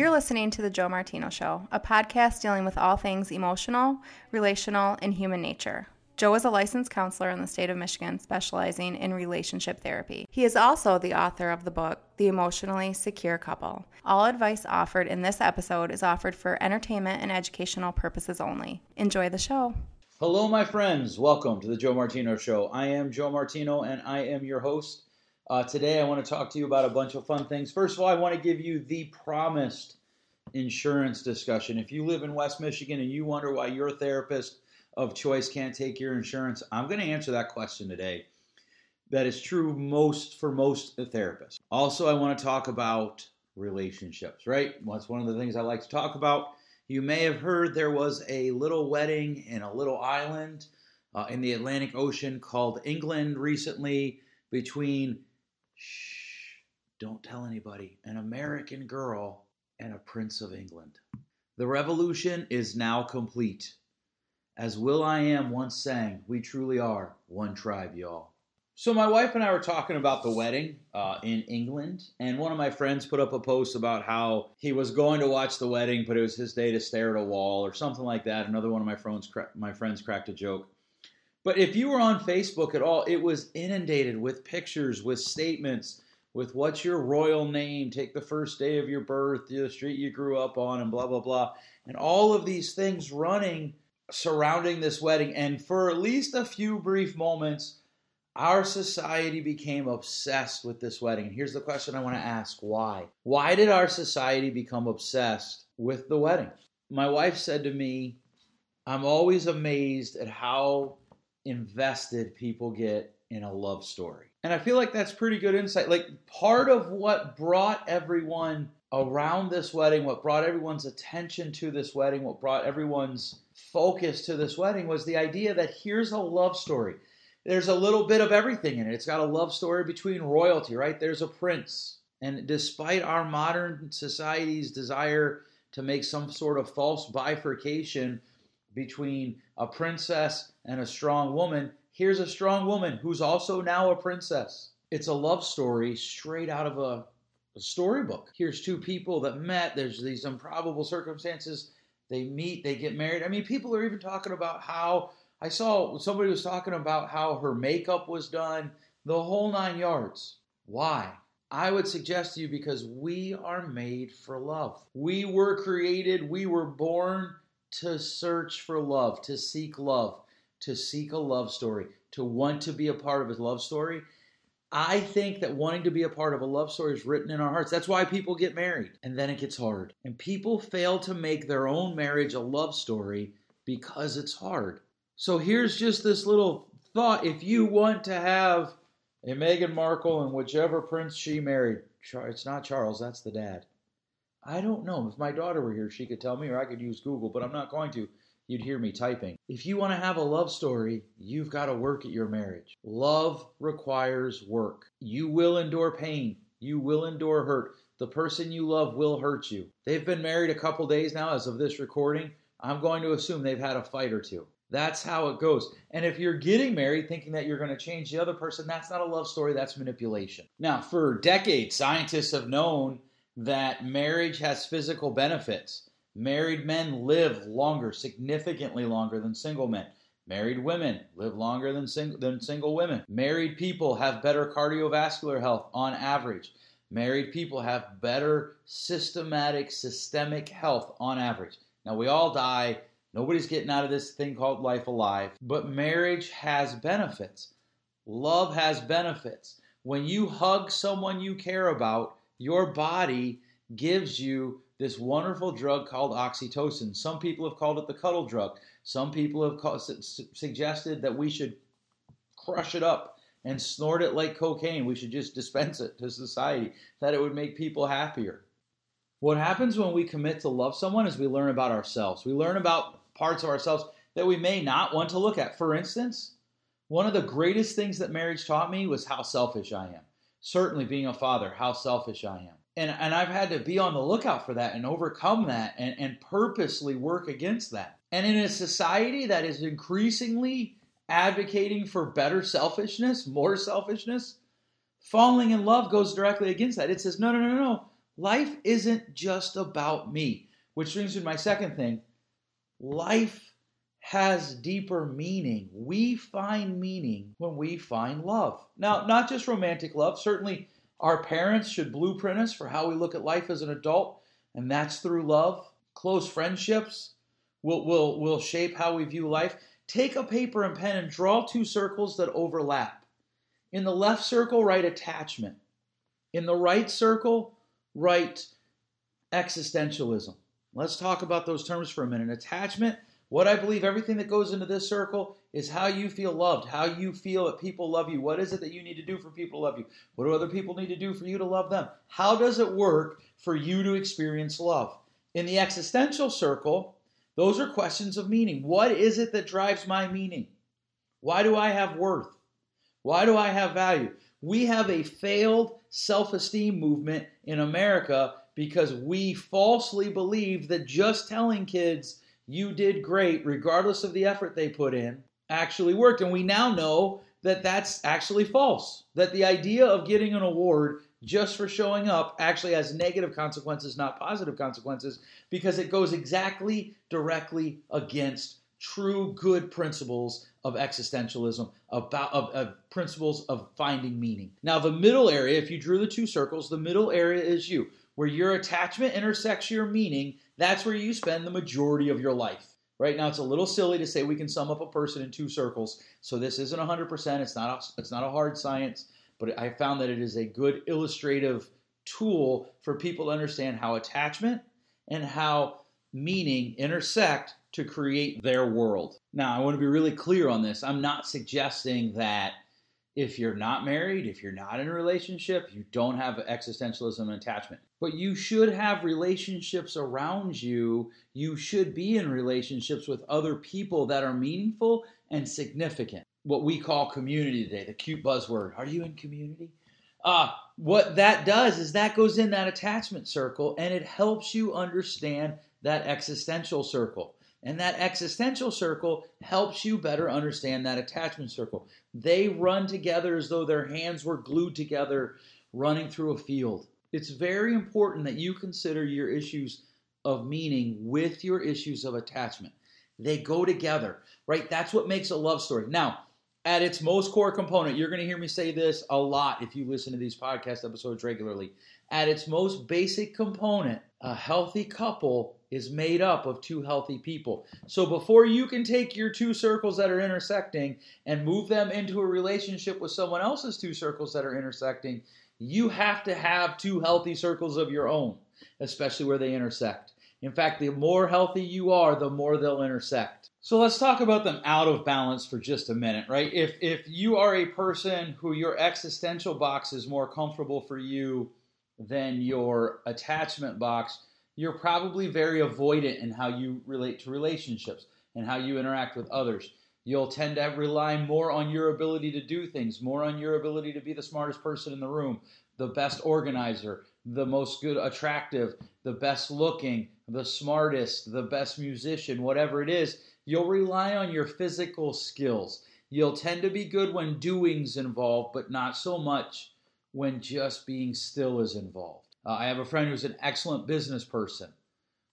You're listening to The Joe Martino Show, a podcast dealing with all things emotional, relational, and human nature. Joe is a licensed counselor in the state of Michigan specializing in relationship therapy. He is also the author of the book, The Emotionally Secure Couple. All advice offered in this episode is offered for entertainment and educational purposes only. Enjoy the show. Hello, my friends. Welcome to the Joe Martino Show. I am Joe Martino and I am your host. Uh, today, I want to talk to you about a bunch of fun things. First of all, I want to give you the promised insurance discussion. If you live in West Michigan and you wonder why your therapist of choice can't take your insurance? I'm going to answer that question today. That is true most for most therapists. Also, I want to talk about relationships, right? That's one of the things I like to talk about. You may have heard there was a little wedding in a little island uh, in the Atlantic Ocean called England recently between, shh, don't tell anybody, an American girl and a prince of England. The revolution is now complete. As will.i.am once sang, we truly are one tribe, y'all. So, my wife and I were talking about the wedding uh, in England, and one of my friends put up a post about how he was going to watch the wedding, but it was his day to stare at a wall or something like that. Another one of my friends, my friends cracked a joke. But if you were on Facebook at all, it was inundated with pictures, with statements, with what's your royal name, take the first day of your birth, the street you grew up on, and blah, blah, blah. And all of these things running surrounding this wedding. And for at least a few brief moments, our society became obsessed with this wedding. And here's the question I want to ask why? Why did our society become obsessed with the wedding? My wife said to me, I'm always amazed at how invested people get in a love story. And I feel like that's pretty good insight. Like part of what brought everyone around this wedding, what brought everyone's attention to this wedding, what brought everyone's focus to this wedding was the idea that here's a love story. There's a little bit of everything in it. It's got a love story between royalty, right? There's a prince. And despite our modern society's desire to make some sort of false bifurcation between a princess and a strong woman, here's a strong woman who's also now a princess. It's a love story straight out of a, a storybook. Here's two people that met, there's these improbable circumstances they meet, they get married. I mean, people are even talking about how I saw somebody was talking about how her makeup was done, the whole nine yards. Why? I would suggest to you because we are made for love. We were created, we were born to search for love, to seek love, to seek a love story, to want to be a part of a love story. I think that wanting to be a part of a love story is written in our hearts. That's why people get married. And then it gets hard. And people fail to make their own marriage a love story because it's hard. So here's just this little thought. If you want to have a Meghan Markle and whichever prince she married, it's not Charles, that's the dad. I don't know. If my daughter were here, she could tell me, or I could use Google, but I'm not going to you'd hear me typing. If you want to have a love story, you've got to work at your marriage. Love requires work. You will endure pain, you will endure hurt. The person you love will hurt you. They've been married a couple days now as of this recording. I'm going to assume they've had a fight or two. That's how it goes. And if you're getting married thinking that you're going to change the other person, that's not a love story, that's manipulation. Now, for decades, scientists have known that marriage has physical benefits. Married men live longer, significantly longer than single men. Married women live longer than, sing- than single women. Married people have better cardiovascular health on average. Married people have better systematic, systemic health on average. Now, we all die. Nobody's getting out of this thing called life alive. But marriage has benefits. Love has benefits. When you hug someone you care about, your body gives you this wonderful drug called oxytocin. Some people have called it the cuddle drug. Some people have called, su- suggested that we should crush it up and snort it like cocaine. We should just dispense it to society, that it would make people happier. What happens when we commit to love someone is we learn about ourselves. We learn about parts of ourselves that we may not want to look at. For instance, one of the greatest things that marriage taught me was how selfish I am. Certainly, being a father, how selfish I am and and I've had to be on the lookout for that and overcome that and, and purposely work against that. And in a society that is increasingly advocating for better selfishness, more selfishness, falling in love goes directly against that. It says, no, no, no, no. life isn't just about me. Which brings me to my second thing life has deeper meaning. We find meaning when we find love. Now, not just romantic love, certainly our parents should blueprint us for how we look at life as an adult, and that's through love. Close friendships will, will, will shape how we view life. Take a paper and pen and draw two circles that overlap. In the left circle, write attachment. In the right circle, write existentialism. Let's talk about those terms for a minute. Attachment, what I believe everything that goes into this circle is how you feel loved, how you feel that people love you. What is it that you need to do for people to love you? What do other people need to do for you to love them? How does it work for you to experience love? In the existential circle, those are questions of meaning. What is it that drives my meaning? Why do I have worth? Why do I have value? We have a failed self esteem movement in America because we falsely believe that just telling kids you did great, regardless of the effort they put in, actually worked. And we now know that that's actually false. That the idea of getting an award just for showing up actually has negative consequences, not positive consequences, because it goes exactly directly against true good principles of existentialism, about of, of, principles of finding meaning. Now, the middle area, if you drew the two circles, the middle area is you, where your attachment intersects your meaning. That's where you spend the majority of your life. Right now, it's a little silly to say we can sum up a person in two circles. So this isn't 100%. It's not. A, it's not a hard science but I found that it is a good illustrative tool for people to understand how attachment and how meaning intersect to create their world. Now, I want to be really clear on this. I'm not suggesting that if you're not married, if you're not in a relationship, you don't have existentialism and attachment. But you should have relationships around you. You should be in relationships with other people that are meaningful and significant what we call community today, the cute buzzword. Are you in community? Uh, what that does is that goes in that attachment circle and it helps you understand that existential circle. And that existential circle helps you better understand that attachment circle. They run together as though their hands were glued together running through a field. It's very important that you consider your issues of meaning with your issues of attachment. They go together, right? That's what makes a love story. Now, at its most core component, you're going to hear me say this a lot if you listen to these podcast episodes regularly. At its most basic component, a healthy couple is made up of two healthy people. So before you can take your two circles that are intersecting and move them into a relationship with someone else's two circles that are intersecting, you have to have two healthy circles of your own, especially where they intersect. In fact, the more healthy you are, the more they'll intersect. So let's talk about them out of balance for just a minute, right? If if you are a person who your existential box is more comfortable for you than your attachment box, you're probably very avoidant in how you relate to relationships and how you interact with others. You'll tend to rely more on your ability to do things, more on your ability to be the smartest person in the room, the best organizer, the most good attractive, the best looking, the smartest, the best musician, whatever it is You'll rely on your physical skills. You'll tend to be good when doing's involved, but not so much when just being still is involved. Uh, I have a friend who's an excellent business person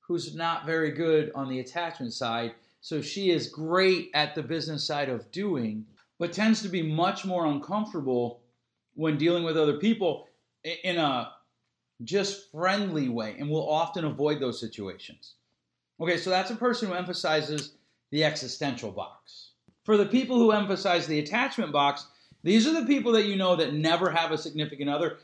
who's not very good on the attachment side. So she is great at the business side of doing, but tends to be much more uncomfortable when dealing with other people in a just friendly way and will often avoid those situations. Okay, so that's a person who emphasizes the existential box. For the people who emphasize the attachment box, these are the people that you know that never have a significant other.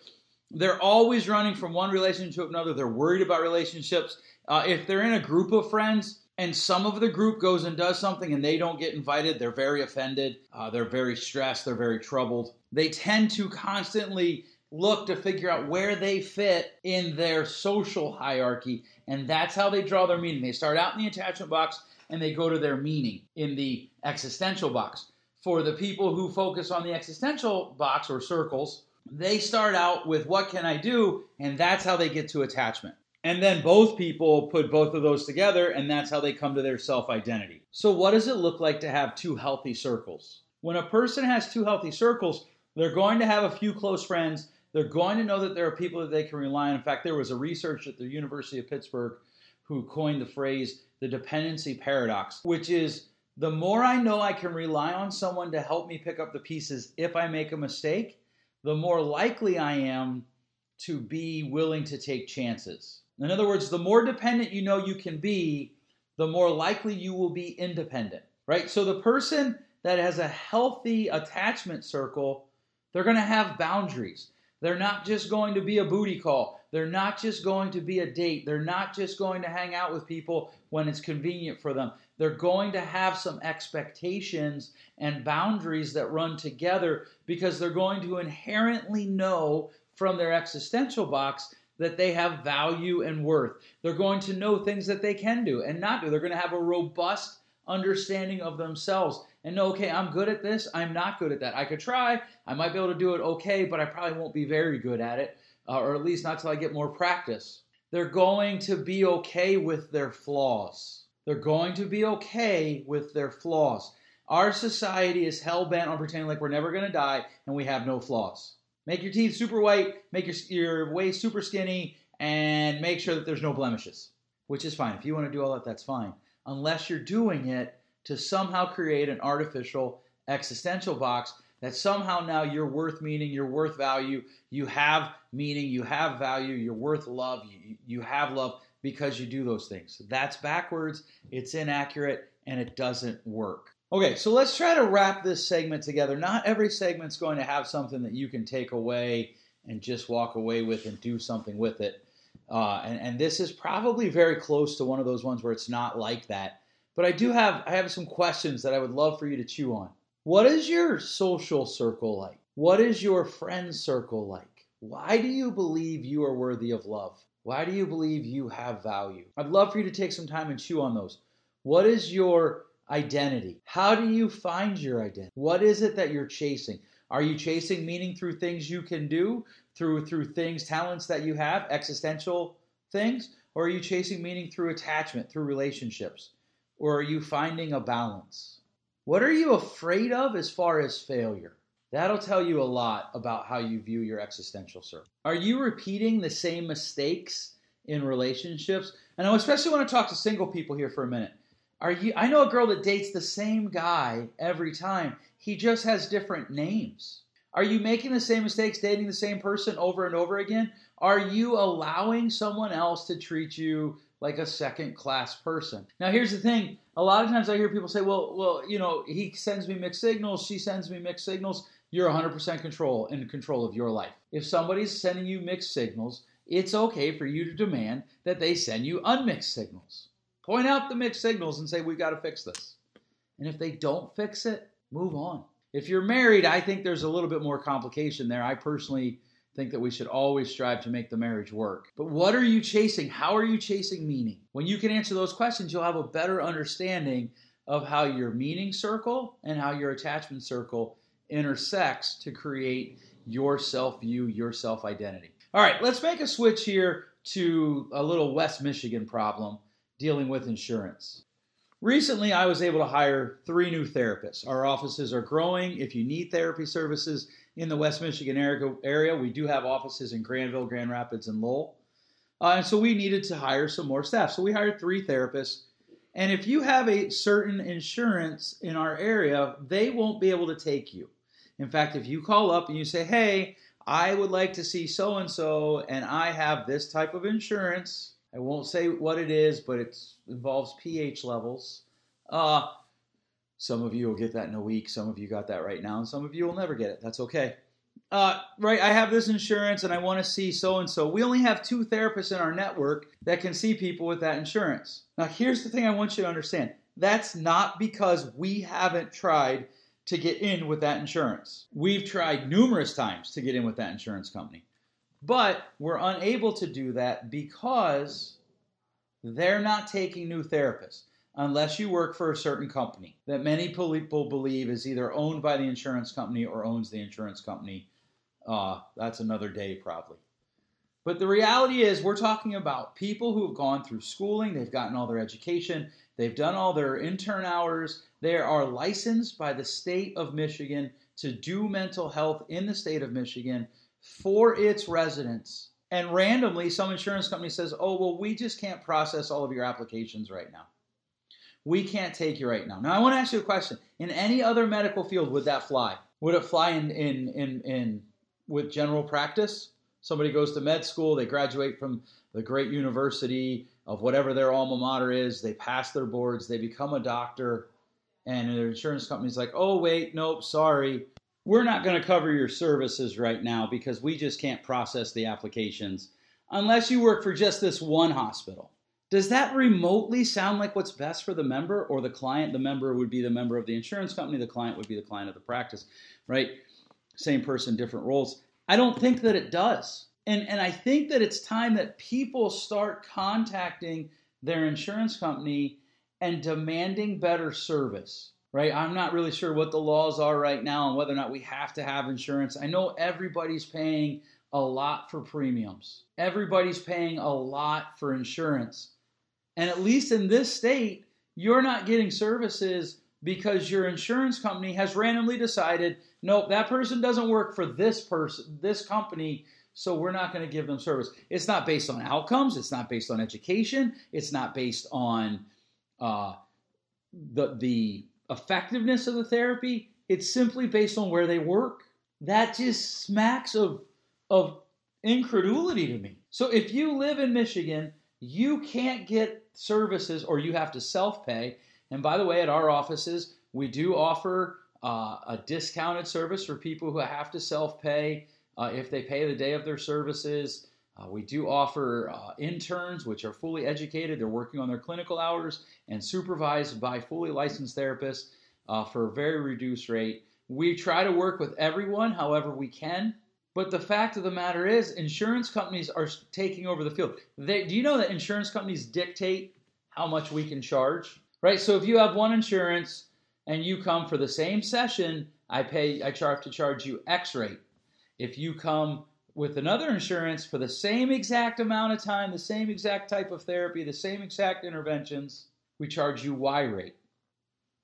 They're always running from one relationship to another. They're worried about relationships. Uh, if they're in a group of friends and some of the group goes and does something and they don't get invited, they're very offended. Uh, they're very stressed. They're very troubled. They tend to constantly look to figure out where they fit in their social hierarchy, and that's how they draw their meaning. They start out in the attachment box and they go to their meaning in the existential box. For the people who focus on the existential box or circles, they start out with what can I do? And that's how they get to attachment. And then both people put both of those together, and that's how they come to their self identity. So, what does it look like to have two healthy circles? When a person has two healthy circles, they're going to have a few close friends, They're going to know that there are people that they can rely on. In fact, there was a research at the University of Pittsburgh who coined the phrase the dependency paradox, which is the more I know I can rely on someone to help me pick up the pieces if I make a mistake, the more likely I am to be willing to take chances. In other words, the more dependent you know you can be, the more likely you will be independent, right? So the person that has a healthy attachment circle, they're going to have boundaries. They're not just going to be a booty call. They're not just going to be a date. They're not just going to hang out with people when it's convenient for them. They're going to have some expectations and boundaries that run together because they're going to inherently know from their existential box that they have value and worth. They're going to know things that they can do and not do. They're going to have a robust understanding of themselves and know, okay, I'm good at this. I'm not good at that. I could try. I might be able to do it okay, but I probably won't be very good at it, uh, or at least not till I get more practice. They're going to be okay with their flaws. They're going to be okay with their flaws. Our society is hell bent on pretending like we're never going to die and we have no flaws. Make your teeth super white, make your, your waist super skinny, and make sure that there's no blemishes, which is fine. If you want to do all that, that's fine. Unless you're doing it to somehow create an artificial existential box that somehow now you're worth meaning, you're worth value, you have meaning, you have value, you're worth love, you, you have love because you do those things. That's backwards, it's inaccurate, and it doesn't work. Okay, so let's try to wrap this segment together. Not every segment's going to have something that you can take away and just walk away with and do something with it. Uh, and, and this is probably very close to one of those ones where it's not like that. But I do have I have some questions that I would love for you to chew on. What is your social circle like? What is your friend circle like? Why do you believe you are worthy of love? Why do you believe you have value? I'd love for you to take some time and chew on those. What is your identity. How do you find your identity? What is it that you're chasing? Are you chasing meaning through things you can do, through through things, talents that you have, existential things, or are you chasing meaning through attachment, through relationships? Or are you finding a balance? What are you afraid of as far as failure? That'll tell you a lot about how you view your existential circle. Are you repeating the same mistakes in relationships? And I especially want to talk to single people here for a minute. Are you I know a girl that dates the same guy every time. He just has different names. Are you making the same mistakes dating the same person over and over again? Are you allowing someone else to treat you like a second class person? Now here's the thing, a lot of times I hear people say, "Well, well, you know, he sends me mixed signals, she sends me mixed signals." You're 100% control in control of your life. If somebody's sending you mixed signals, it's okay for you to demand that they send you unmixed signals. Point out the mixed signals and say, we've got to fix this. And if they don't fix it, move on. If you're married, I think there's a little bit more complication there. I personally think that we should always strive to make the marriage work. But what are you chasing? How are you chasing meaning? When you can answer those questions, you'll have a better understanding of how your meaning circle and how your attachment circle intersects to create your self view, your self identity. All right, let's make a switch here to a little West Michigan problem dealing with insurance. Recently, I was able to hire three new therapists. Our offices are growing. If you need therapy services in the West Michigan area, we do have offices in Grandville, Grand Rapids, and Lowell. Uh, and so we needed to hire some more staff. So we hired three therapists. And if you have a certain insurance in our area, they won't be able to take you. In fact, if you call up and you say, hey, I would like to see so and so, and I have this type of insurance, I won't say what it is, but it involves pH levels. Uh, some of you will get that in a week. Some of you got that right now, and some of you will never get it. That's okay. Uh, right, I have this insurance and I want to see so and so. We only have two therapists in our network that can see people with that insurance. Now, here's the thing I want you to understand that's not because we haven't tried to get in with that insurance. We've tried numerous times to get in with that insurance company. But we're unable to do that because they're not taking new therapists unless you work for a certain company that many people believe is either owned by the insurance company or owns the insurance company. Uh, that's another day, probably. But the reality is, we're talking about people who have gone through schooling, they've gotten all their education, they've done all their intern hours, they are licensed by the state of Michigan to do mental health in the state of Michigan for its residents. And randomly, some insurance company says, oh, well, we just can't process all of your applications right now. We can't take you right now. Now, I want to ask you a question. In any other medical field, would that fly? Would it fly in, in, in, in with general practice? Somebody goes to med school, they graduate from the great university of whatever their alma mater is, they pass their boards, they become a doctor, and their insurance company's like, oh, wait, nope, sorry. We're not going to cover your services right now because we just can't process the applications unless you work for just this one hospital. Does that remotely sound like what's best for the member or the client? The member would be the member of the insurance company, the client would be the client of the practice, right? Same person, different roles. I don't think that it does. And, and I think that it's time that people start contacting their insurance company and demanding better service, right? I'm not really sure what the laws are right now and whether or not we have to have insurance. I know everybody's paying a lot for premiums, everybody's paying a lot for insurance. And at least in this state, you're not getting services because your insurance company has randomly decided, nope, that person doesn't work for this person, this company, so we're not going to give them service. It's not based on outcomes. It's not based on education. It's not based on uh, the the effectiveness of the therapy. It's simply based on where they work. That just smacks of of incredulity to me. So if you live in Michigan, you can't get services or you have to self pay. And by the way, at our offices, we do offer uh, a discounted service for people who have to self pay uh, if they pay the day of their services. Uh, we do offer uh, interns, which are fully educated. They're working on their clinical hours and supervised by fully licensed therapists uh, for a very reduced rate. We try to work with everyone however we can. But the fact of the matter is, insurance companies are taking over the field. They, do you know that insurance companies dictate how much we can charge? Right? So if you have one insurance and you come for the same session, I pay I have to charge you X rate. If you come with another insurance for the same exact amount of time, the same exact type of therapy, the same exact interventions, we charge you Y rate.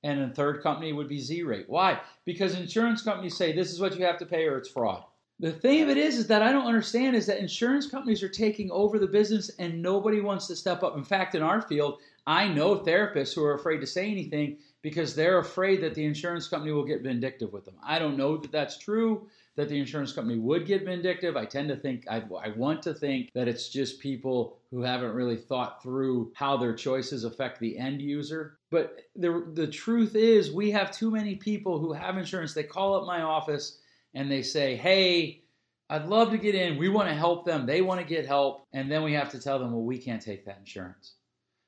And a third company would be Z rate. Why? Because insurance companies say this is what you have to pay or it's fraud. The thing of it is, is that I don't understand is that insurance companies are taking over the business and nobody wants to step up. In fact, in our field, I know therapists who are afraid to say anything because they're afraid that the insurance company will get vindictive with them. I don't know that that's true that the insurance company would get vindictive. I tend to think, I, I, want to think that it's just people who haven't really thought through how their choices affect the end user. But the, the truth is, we have too many people who have insurance. They call up my office and they say, hey, I'd love to get in. We want to help them. They want to get help. And then we have to tell them, well, we can't take that insurance.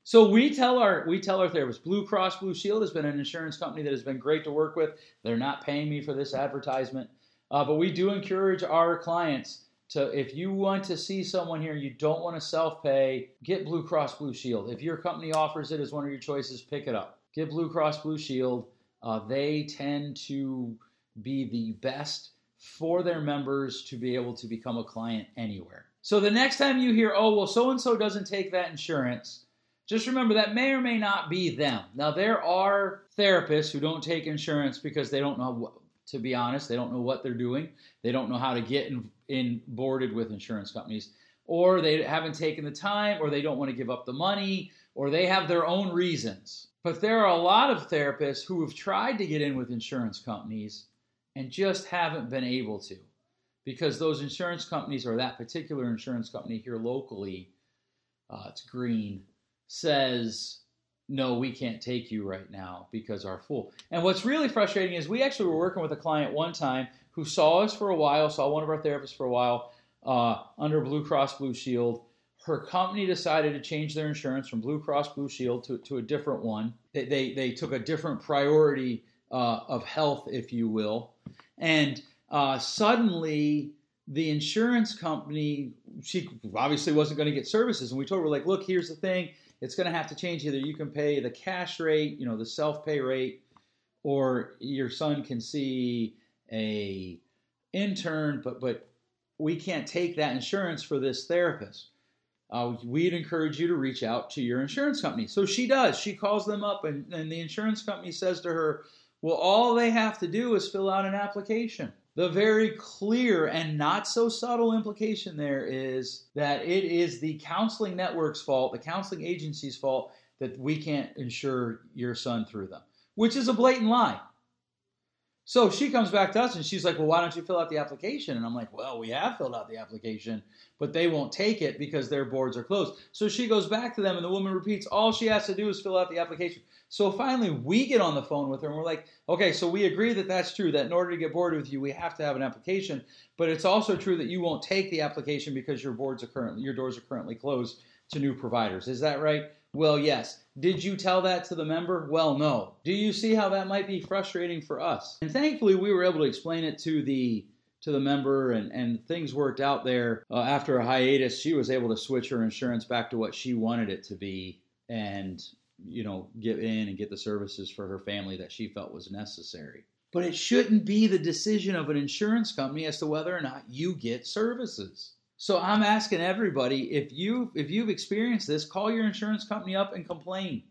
So we tell our we tell our therapists, Blue Cross Blue Shield has been an insurance company that has been great to work with. They're not paying me for this advertisement. Uh, but we do encourage our clients to, if you want to see someone here, you don't want to self pay, get Blue Cross Blue Shield. If your company offers it as one of your choices, pick it up. Get Blue Cross Blue Shield. Uh, they tend to be the best for their members to be able to become a client anywhere. So the next time you hear, oh, well, so and so doesn't take that insurance, just remember that may or may not be them. Now, there are therapists who don't take insurance because they don't know to be honest. They don't know what they're doing. They don't know how to get in, in boarded with insurance companies, or they haven't taken the time, or they don't want to give up the money, or they have their own reasons. But there are a lot of therapists who have tried to get in with insurance companies and just haven't been able to because those insurance companies or that particular insurance company here locally, uh, it's green, says no, we can't take you right now because our full. And what's really frustrating is we actually were working with a client one time who saw us for a while, saw one of our therapists for a while uh, under Blue Cross Blue Shield. Her company decided to change their insurance from Blue Cross Blue Shield to, to a different one. They, they, they took a different priority uh, of health, if you will. And uh, suddenly, the insurance company, she obviously wasn't going to get services. And we told her, like, look, here's the thing it's going to have to change. Either you can pay the cash rate, you know, the self pay rate, or your son can see a intern, but but we can't take that insurance for this therapist. Uh, we'd encourage you to reach out to your insurance company. So she does. She calls them up, and, and the insurance company says to her, Well, all they have to do is fill out an application. The very clear and not so subtle implication there is that it is the counseling network's fault, the counseling agency's fault, that we can't insure your son through them, which is a blatant lie. So she comes back to us and she's like, Well, why don't you fill out the application? And I'm like, Well, we have filled out the application, but they won't take it because their boards are closed. So she goes back to them and the woman repeats, All she has to do is fill out the application. So finally, we get on the phone with her and we're like, Okay, so we agree that that's true, that in order to get boarded with you, we have to have an application. But it's also true that you won't take the application because your boards are currently, your doors are currently closed to new providers. Is that right? Well, yes. Did you tell that to the member? Well, no. Do you see how that might be frustrating for us? And thankfully, we were able to explain it to the to the member, and, and things worked out there. Uh, after a hiatus, she was able to switch her insurance back to what she wanted it to be, and you know, get in and get the services for her family that she felt was necessary. But it shouldn't be the decision of an insurance company as to whether or not you get services. So I'm asking everybody if you if you've experienced this, call your insurance company up and complain.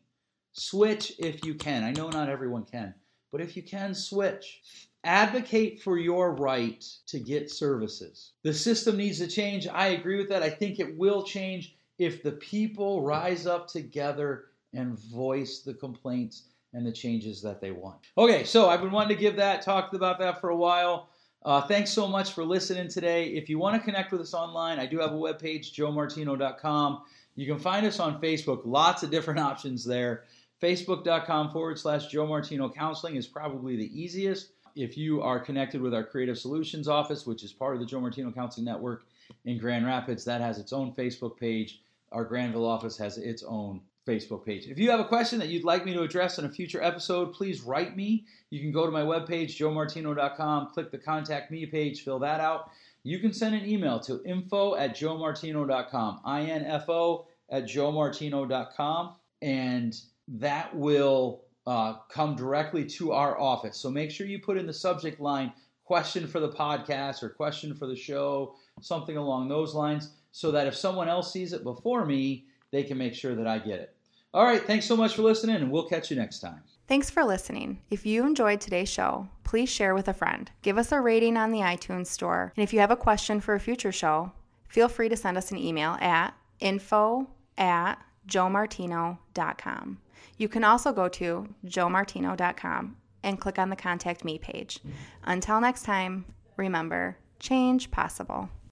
Switch if you can. I know not everyone can, but if you can switch. Advocate for your right to get services. The system needs to change. I agree with that. I think it will change if the people rise up together and voice the complaints and the changes that they want. Okay, so I've been wanting to give that, talked about that for a while. Uh, thanks so much for listening today. If you want to connect with us online, I do have a webpage, joemartino.com. You can find us on Facebook, lots of different options there. Facebook.com forward slash Joe Martino Counseling is probably the easiest. If you are connected with our Creative Solutions office, which is part of the Joe Martino Counseling Network in Grand Rapids, that has its own Facebook page. Our Grandville office has its own Facebook page. If you have a question that you'd like me to address in a future episode, please write me. You can go to my webpage, joemartino.com, click the contact me page, fill that out. You can send an email to info at joemartino.com, I-N-F-O at joemartino.com, and that will uh, come directly to our office. So make sure you put in the subject line question for the podcast or question for the show, something along those lines, so that if someone else sees it before me, they can make sure that I get it. All right, thanks so much for listening, and we'll catch you next time. Thanks for listening. If you enjoyed today's show, please share with a friend. Give us a rating on the iTunes store. And if you have a question for a future show, feel free to send us an email at info at joemartino.com. You can also go to joemartino.com and click on the Contact Me page. Until next time, remember change possible.